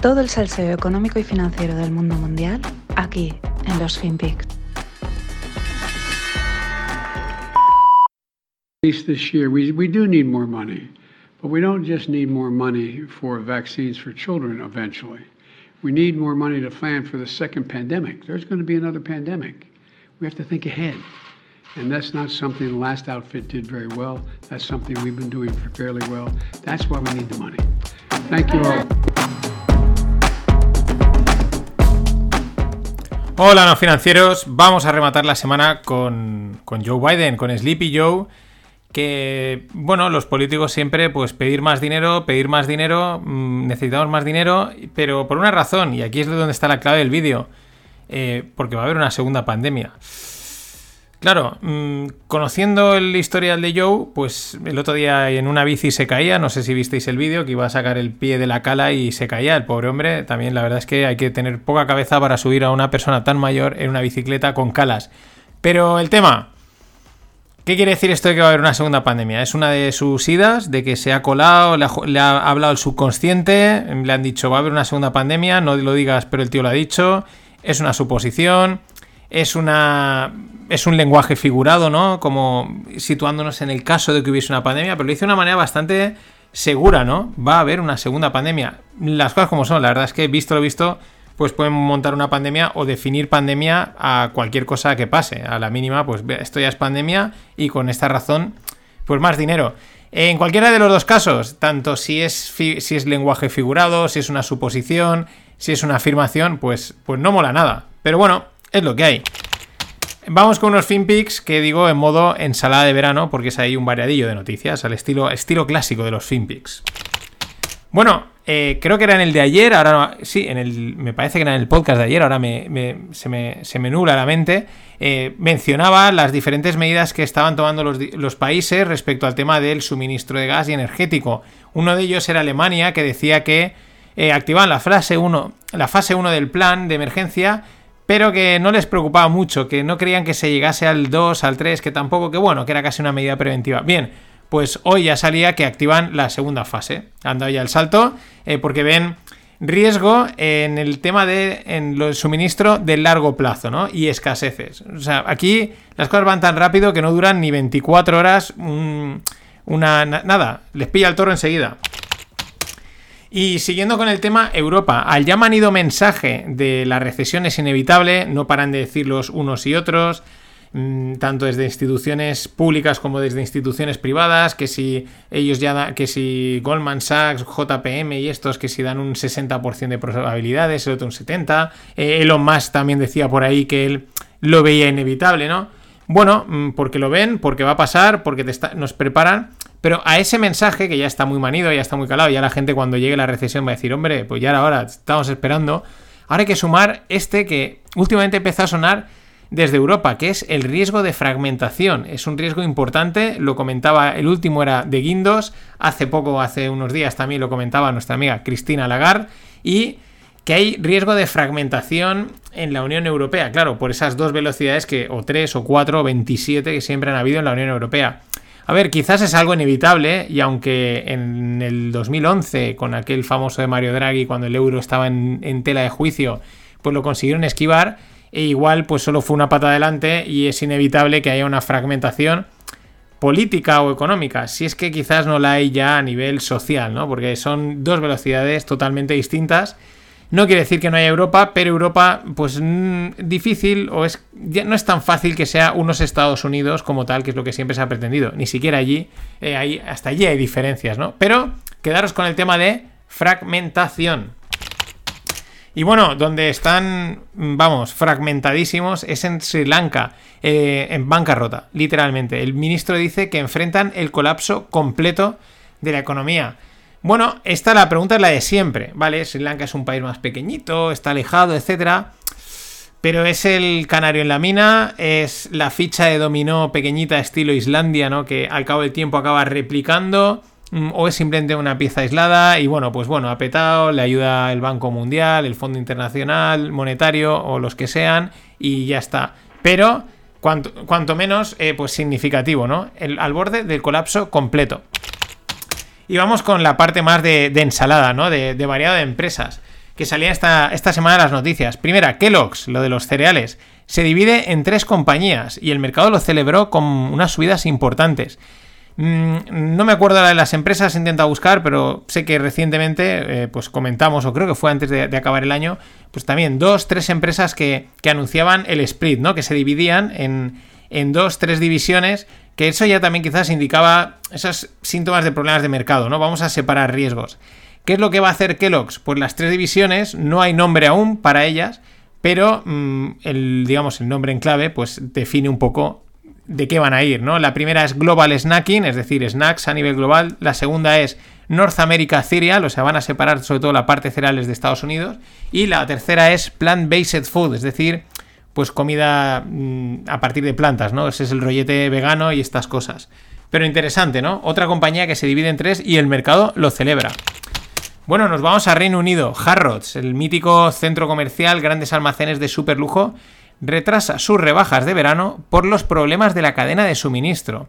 Todo el salseo económico y financiero del mundo mundial aquí en los FinPix. this year, we, we do need more money, but we don't just need more money for vaccines for children eventually. We need more money to plan for the second pandemic. There's going to be another pandemic. We have to think ahead. And that's not something the last outfit did very well. That's something we've been doing fairly well. That's why we need the money. Thank you all. Hola, no financieros. Vamos a rematar la semana con, con Joe Biden, con Sleepy Joe. Que, bueno, los políticos siempre, pues pedir más dinero, pedir más dinero, mm, necesitamos más dinero, pero por una razón, y aquí es de donde está la clave del vídeo, eh, porque va a haber una segunda pandemia. Claro, mm, conociendo el historial de Joe, pues el otro día en una bici se caía, no sé si visteis el vídeo, que iba a sacar el pie de la cala y se caía, el pobre hombre, también la verdad es que hay que tener poca cabeza para subir a una persona tan mayor en una bicicleta con calas. Pero el tema, ¿Qué quiere decir esto de que va a haber una segunda pandemia? Es una de sus idas, de que se ha colado, le ha, le ha, hablado el subconsciente, le han dicho va a haber una segunda pandemia, no lo digas, pero el tío lo ha dicho, es una suposición, es una es un lenguaje figurado, ¿no? Como situándonos en el caso de que hubiese una pandemia, pero lo dice de una manera bastante segura, ¿no? Va a haber una segunda pandemia. Las cosas como son, la verdad es que visto lo visto, pues pueden montar una pandemia o definir pandemia a cualquier cosa que pase. A la mínima, pues esto ya es pandemia y con esta razón, pues más dinero. En cualquiera de los dos casos, tanto si es, si es lenguaje figurado, si es una suposición, si es una afirmación, pues, pues no mola nada. Pero bueno, es lo que hay. Vamos con unos FinPix que digo en modo ensalada de verano, porque es ahí un variadillo de noticias, al estilo, estilo clásico de los FinPix. Bueno, eh, creo que era en el de ayer, ahora sí, en el, me parece que era en el podcast de ayer, ahora me, se, me, se, me, nula la mente, eh, mencionaba las diferentes medidas que estaban tomando los, los, países respecto al tema del suministro de gas y energético. Uno de ellos era Alemania, que decía que eh, activaban la, fase 1, la fase 1 del plan de emergencia, pero que no les preocupaba mucho, que no creían que se llegase al 2, al 3, que tampoco, que bueno, que era casi una medida preventiva. Bien, pues hoy ya salía que activan la segunda fase. Han dado ya el salto eh, porque ven riesgo en el tema de en el suministro de largo plazo, ¿no? Y escaseces. O sea, aquí las cosas van tan rápido que no duran ni 24 horas. Un, una nada, les pilla el toro enseguida. Y siguiendo con el tema, Europa, al ya manido mensaje de la recesión es inevitable, no paran de decir los unos y otros, tanto desde instituciones públicas como desde instituciones privadas, que si ellos ya da, que si Goldman Sachs, JPM y estos que si dan un 60% de probabilidades, el otro un 70%, eh, Elon Musk también decía por ahí que él lo veía inevitable, ¿no? Bueno, porque lo ven, porque va a pasar, porque nos preparan, pero a ese mensaje que ya está muy manido, ya está muy calado, ya la gente cuando llegue la recesión va a decir, hombre, pues ya era hora, estamos esperando, ahora hay que sumar este que últimamente empezó a sonar desde Europa, que es el riesgo de fragmentación. Es un riesgo importante, lo comentaba, el último era de Guindos, hace poco, hace unos días también lo comentaba nuestra amiga Cristina Lagarde, y que hay riesgo de fragmentación en la Unión Europea, claro, por esas dos velocidades que, o tres, o cuatro, o 27 que siempre han habido en la Unión Europea. A ver, quizás es algo inevitable y aunque en el 2011, con aquel famoso de Mario Draghi, cuando el euro estaba en, en tela de juicio, pues lo consiguieron esquivar, e igual pues solo fue una pata adelante y es inevitable que haya una fragmentación política o económica, si es que quizás no la hay ya a nivel social, ¿no? Porque son dos velocidades totalmente distintas. No quiere decir que no haya Europa, pero Europa, pues mmm, difícil o es ya no es tan fácil que sea unos Estados Unidos como tal, que es lo que siempre se ha pretendido. Ni siquiera allí, eh, ahí, hasta allí hay diferencias, ¿no? Pero quedaros con el tema de fragmentación. Y bueno, donde están, vamos, fragmentadísimos es en Sri Lanka, eh, en bancarrota, literalmente. El ministro dice que enfrentan el colapso completo de la economía. Bueno, esta la pregunta es la de siempre, ¿vale? Sri Lanka es un país más pequeñito, está alejado, etcétera. Pero es el canario en la mina, es la ficha de dominó pequeñita estilo Islandia, ¿no? Que al cabo del tiempo acaba replicando Mm, o es simplemente una pieza aislada y bueno, pues bueno, ha petado, le ayuda el Banco Mundial, el Fondo Internacional Monetario o los que sean y ya está. Pero cuanto, cuanto menos, eh, pues significativo, ¿no? El, al borde del colapso completo. Y vamos con la parte más de, de ensalada, ¿no? De, de variado de empresas. que salía esta, esta semana las noticias. Primera, Kellogg's, lo de los cereales, se divide en tres compañías y el mercado lo celebró con unas subidas importantes. Mm, no me acuerdo de las empresas, he intentado buscar, pero sé que recientemente eh, pues comentamos, o creo que fue antes de, acabar el año, pues también dos, tres empresas que, anunciaban el split, ¿no? Que se dividían en, en dos, tres divisiones, que eso ya también quizás indicaba esos síntomas de problemas de mercado, ¿no? Vamos a separar riesgos. ¿Qué es lo que va a hacer Kellogg's? Pues las tres divisiones, no hay nombre aún para ellas, pero mm, el, digamos, el nombre en clave, pues define un poco de qué van a ir, ¿no? La primera es Global Snacking, es decir, snacks a nivel global. La segunda es North America Cereal, o sea, van a separar sobre todo la parte cereales de Estados Unidos. Y la tercera es Plant-Based Food, es decir, pues comida mm, a partir de plantas, ¿no? Ese es el rollete vegano y estas cosas. Pero interesante, ¿no? Otra compañía que se divide en tres y el mercado lo celebra. Bueno, nos vamos a Reino Unido. Harrods, el mítico centro comercial, grandes almacenes de super lujo, retrasa sus rebajas de verano por los problemas de la cadena de suministro.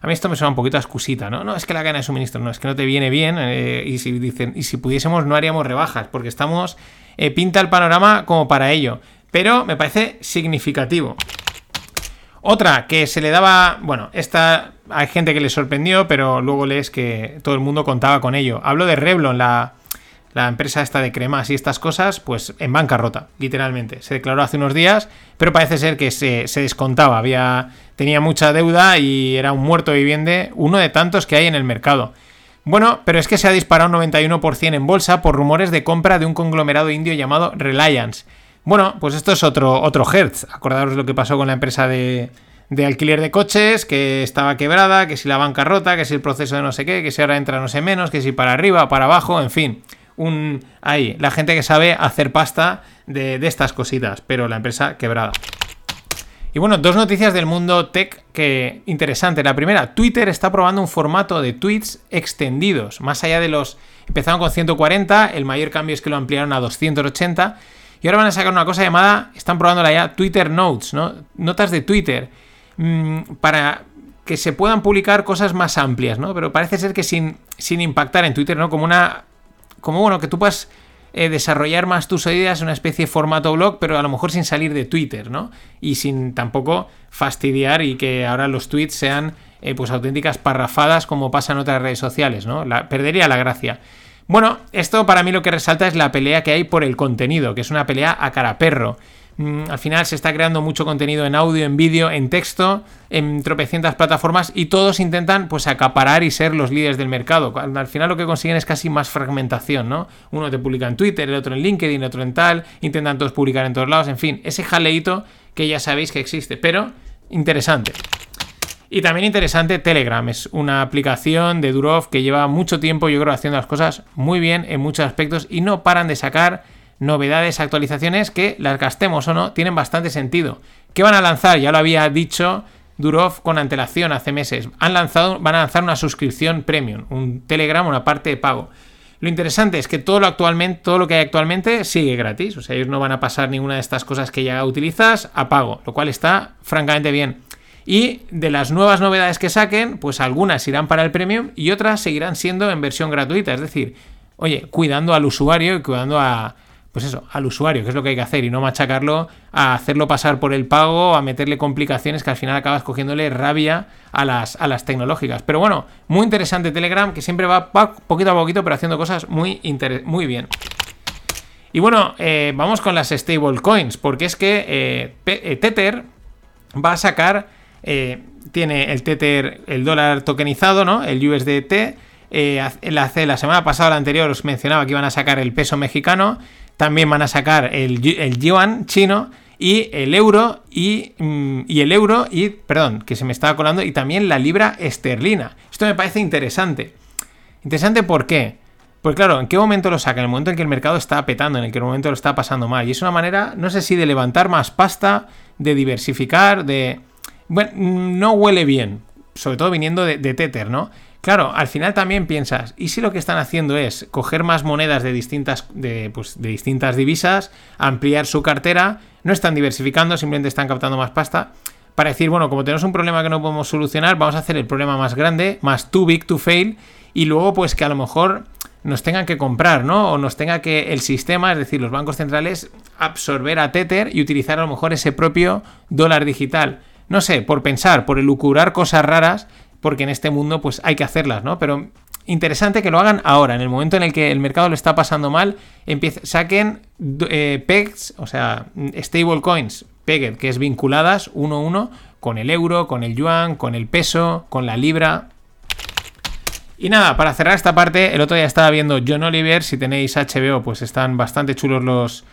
A mí esto me suena un poquito excusita, ¿no? No, es que la cadena de suministro, no, es que no te viene bien. Eh, y si dicen, y si pudiésemos, no haríamos rebajas, porque estamos. Eh, pinta el panorama como para ello. Pero me parece significativo. Otra que se le daba. Bueno, esta hay gente que le sorprendió, pero luego lees que todo el mundo contaba con ello. Hablo de Revlon, la, empresa esta de cremas y estas cosas, pues en bancarrota, literalmente. Se declaró hace unos días, pero parece ser que se, descontaba. Había, tenía mucha deuda y era un muerto viviente, uno de tantos que hay en el mercado. Bueno, pero es que se ha disparado un 91% en bolsa por rumores de compra de un conglomerado indio llamado Reliance. Bueno, pues esto es otro, otro Hertz. Acordaros lo que pasó con la empresa de, de alquiler de coches, que estaba quebrada, que si la bancarrota, que si el proceso de no sé qué, que si ahora entra no sé menos, que si para arriba, para abajo, en fin. Un, ahí, la gente que sabe hacer pasta de, de estas cositas, pero la empresa quebrada. Y bueno, dos noticias del mundo tech que interesante. La primera, Twitter está probando un formato de tweets extendidos, más allá de los empezaron con 140, el mayor cambio es que lo ampliaron a 280 y ahora van a sacar una cosa llamada, están probándola ya, Twitter Notes, ¿no? Notas de Twitter. Mm, para que se puedan publicar cosas más amplias, ¿no? Pero parece ser que sin, sin impactar en Twitter, ¿no? Como una. Como bueno, que tú puedas eh, desarrollar más tus ideas en una especie de formato blog, pero a lo mejor sin salir de Twitter, ¿no? Y sin tampoco fastidiar y que ahora los tweets sean eh, pues auténticas parrafadas como pasa en otras redes sociales, ¿no? Perdería la gracia. Bueno, esto para mí lo que resalta es la pelea que hay por el contenido, que es una pelea a cara perro. Mm, al final se está creando mucho contenido en audio, en vídeo, en texto, en tropecientas plataformas y todos intentan pues acaparar y ser los líderes del mercado. Al final lo que consiguen es casi más fragmentación, ¿no? Uno te publica en Twitter, el otro en LinkedIn, el otro en tal, intentan todos publicar en todos lados, en fin, ese jaleito que ya sabéis que existe, pero interesante. Y también interesante Telegram, es una aplicación de Durov que lleva mucho tiempo, yo creo, haciendo las cosas muy bien en muchos aspectos y no paran de sacar novedades, actualizaciones que las gastemos o no, tienen bastante sentido. ¿Qué van a lanzar? Ya lo había dicho Durov con antelación hace meses. Han lanzado, van a lanzar una suscripción premium, un Telegram, una parte de pago. Lo interesante es que todo lo, actualmente, todo lo que hay actualmente sigue gratis. O sea, ellos no van a pasar ninguna de estas cosas que ya utilizas a pago, lo cual está francamente bien. Y de las nuevas novedades que saquen, pues algunas irán para el premium y otras seguirán siendo en versión gratuita. Es decir, oye, cuidando al usuario y cuidando a, pues eso, al usuario, que es lo que hay que hacer, y no machacarlo a hacerlo pasar por el pago, a meterle complicaciones que al final acabas cogiéndole rabia a las, a las tecnológicas. Pero bueno, muy interesante Telegram, que siempre va, poquito a poquito, pero haciendo cosas muy, muy bien. Y bueno, eh, vamos con las stablecoins, porque es que eh, eh, Tether va a sacar, tiene el Tether, el dólar tokenizado, ¿no? El USDT. la, la semana pasada, la anterior, os mencionaba que iban a sacar el peso mexicano también van a sacar el, el yuan chino y el euro y, mm, y, el euro y, perdón, que se me estaba colando, y también la libra esterlina. Esto me parece interesante. Interesante ¿por qué? Pues claro, ¿en qué momento lo sacan? En el momento en que el mercado está petando, en el que el momento lo está pasando mal. Y es una manera, no sé si de levantar más pasta, de diversificar, de... Bueno, no huele bien, sobre todo viniendo de, de Tether, ¿no? Claro, al final también piensas, ¿y si lo que están haciendo es coger más monedas de distintas, de, pues, de distintas divisas, ampliar su cartera? No están diversificando, simplemente están captando más pasta. Para decir, bueno, como tenemos un problema que no podemos solucionar, vamos a hacer el problema más grande, más too big to fail, y luego, pues que a lo mejor nos tengan que comprar, ¿no? O nos tenga que el sistema, es decir, los bancos centrales, absorber a Tether y utilizar a lo mejor ese propio dólar digital. No sé, por pensar, por elucubrar cosas raras, porque en este mundo pues hay que hacerlas, ¿no? Pero interesante que lo hagan ahora, en el momento en el que el mercado lo está pasando mal, saquen eh, pegs, o sea, stablecoins, pegged, que es vinculadas uno a uno con el euro, con el yuan, con el peso, con la libra. Y nada, para cerrar esta parte, el otro día estaba viendo John Oliver, si tenéis HBO, pues están bastante chulos los,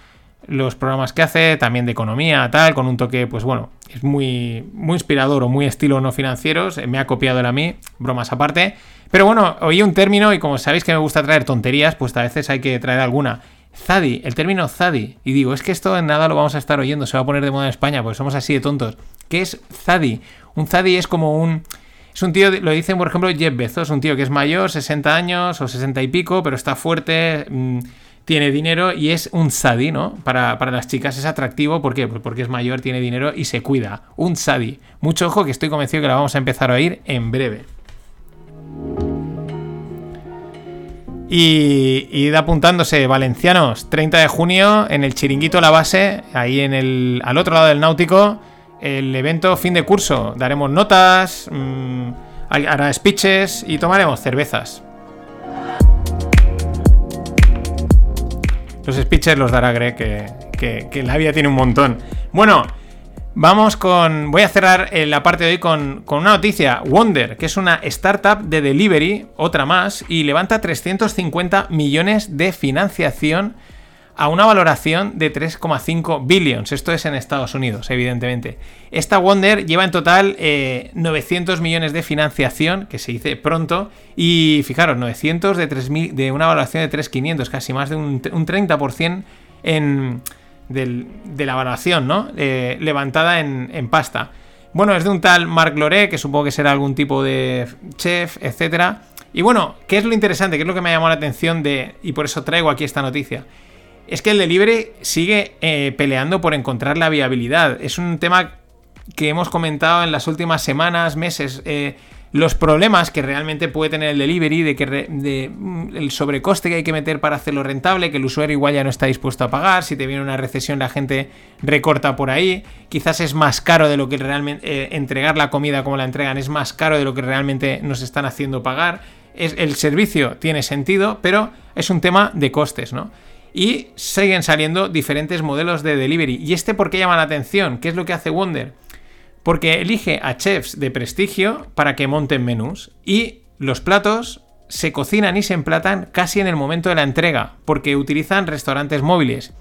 los programas que hace, también de economía, tal, con un toque, pues bueno, es muy, muy inspirador o muy estilo no financieros, me ha copiado él a mí, bromas aparte. Pero bueno, oí un término y como sabéis que me gusta traer tonterías, pues a veces hay que traer alguna. Zadi, el término Zadi. Y digo, es que esto en nada lo vamos a estar oyendo, se va a poner de moda en España, porque somos así de tontos. ¿Qué es Zadi? Un Zadi es como un... Es un tío, lo dicen por ejemplo Jeff Bezos, un tío que es mayor, 60 años o 60 y pico, pero está fuerte, mm, tiene dinero y es un Zadi, ¿no? Para, para, las chicas es atractivo, ¿por qué? Pues porque es mayor, tiene dinero y se cuida. Un Zadi. Mucho ojo que estoy convencido que la vamos a empezar a oír en breve. Y, id apuntándose, valencianos, 30 de junio en el Chiringuito La Base, ahí en el, al otro lado del Náutico, el evento fin de curso. Daremos notas, mmm, hará speeches y tomaremos cervezas. Los speeches los dará Greg, que, que, la vida tiene un montón. Bueno, Vamos con. Voy a cerrar eh, la parte de hoy con, una noticia. Wonder, que es una startup de delivery, otra más, y levanta 350 millones de financiación a una valoración de 3,5 billions. Esto es en Estados Unidos, evidentemente. Esta Wonder lleva en total 900 eh, millones de financiación, que se dice pronto, y fijaros, 900 de, 3, de una valoración de 3,500, casi más de un, un 30% en de la valoración, ¿no? Eh, levantada en, pasta. Bueno, es de un tal Marc Loré, que supongo que será algún tipo de chef, etcétera. Y bueno, ¿qué es lo interesante? ¿Qué es lo que me ha llamado la atención de. y por eso traigo aquí esta noticia? Es que el delivery sigue eh, peleando por encontrar la viabilidad. Es un tema que hemos comentado en las últimas semanas, meses. Eh, los problemas que realmente puede tener el delivery, de que mm, el sobrecoste que hay que meter para hacerlo rentable, que el usuario igual ya no está dispuesto a pagar, si te viene una recesión la gente recorta por ahí, quizás es más caro de lo que realmente eh, entregar la comida como la entregan es más caro de lo que realmente nos están haciendo pagar. Es, el servicio tiene sentido, pero es un tema de costes, ¿no? Y siguen saliendo diferentes modelos de delivery. ¿Y este por qué llama la atención? ¿Qué es lo que hace Wonder? porque elige a chefs de prestigio para que monten menús y los platos se cocinan y se emplatan casi en el momento de la entrega, porque utilizan restaurantes móviles.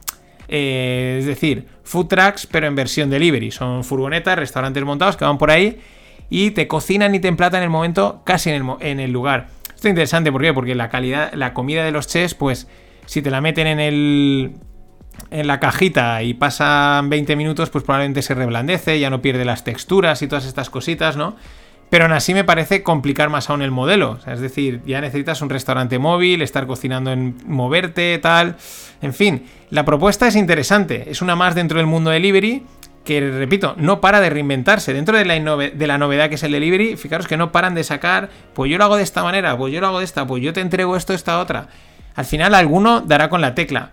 Eh, es decir, food trucks, pero en versión delivery. Son furgonetas, restaurantes montados que van por ahí y te cocinan y te emplatan en el momento casi en el, en el lugar. Esto es interesante, ¿por qué? Porque la calidad, la comida de los chefs, pues si te la meten en el en la cajita y pasan 20 minutos, pues probablemente se reblandece, ya no pierde las texturas y todas estas cositas, ¿no? Pero aún así me parece complicar más aún el modelo. es decir, ya necesitas un restaurante móvil, estar cocinando en moverte, tal. En fin, la propuesta es interesante. Es una más dentro del mundo delivery que, repito, no para de reinventarse. Dentro de la, de la novedad que es el delivery, fijaros que no paran de sacar, pues yo lo hago de esta manera, pues yo lo hago de esta, pues yo te entrego esto, esta otra. Al final alguno dará con la tecla.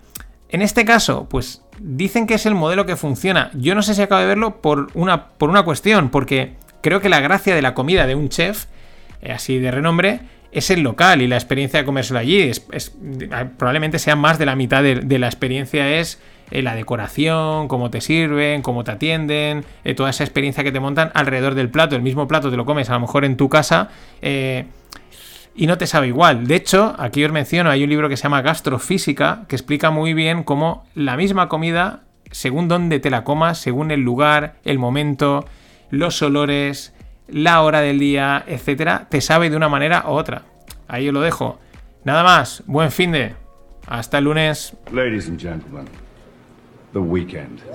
En este caso, pues dicen que es el modelo que funciona. Yo no sé si acabo de verlo por una, por una cuestión, porque creo que la gracia de la comida de un chef, eh, así de renombre, es el local y la experiencia de comérselo allí. Es, probablemente sea más de la mitad de, la experiencia es eh, la decoración, cómo te sirven, cómo te atienden, eh, toda esa experiencia que te montan alrededor del plato. El mismo plato te lo comes a lo mejor en tu casa y no te sabe igual. De hecho, aquí os menciono, hay un libro que se llama Gastrofísica que explica muy bien cómo la misma comida, según dónde te la comas, según el lugar, el momento, los olores, la hora del día, etcétera, te sabe de una manera u otra. Ahí os lo dejo. Nada más, buen fin de. Hasta el lunes. Ladies and gentlemen, the weekend.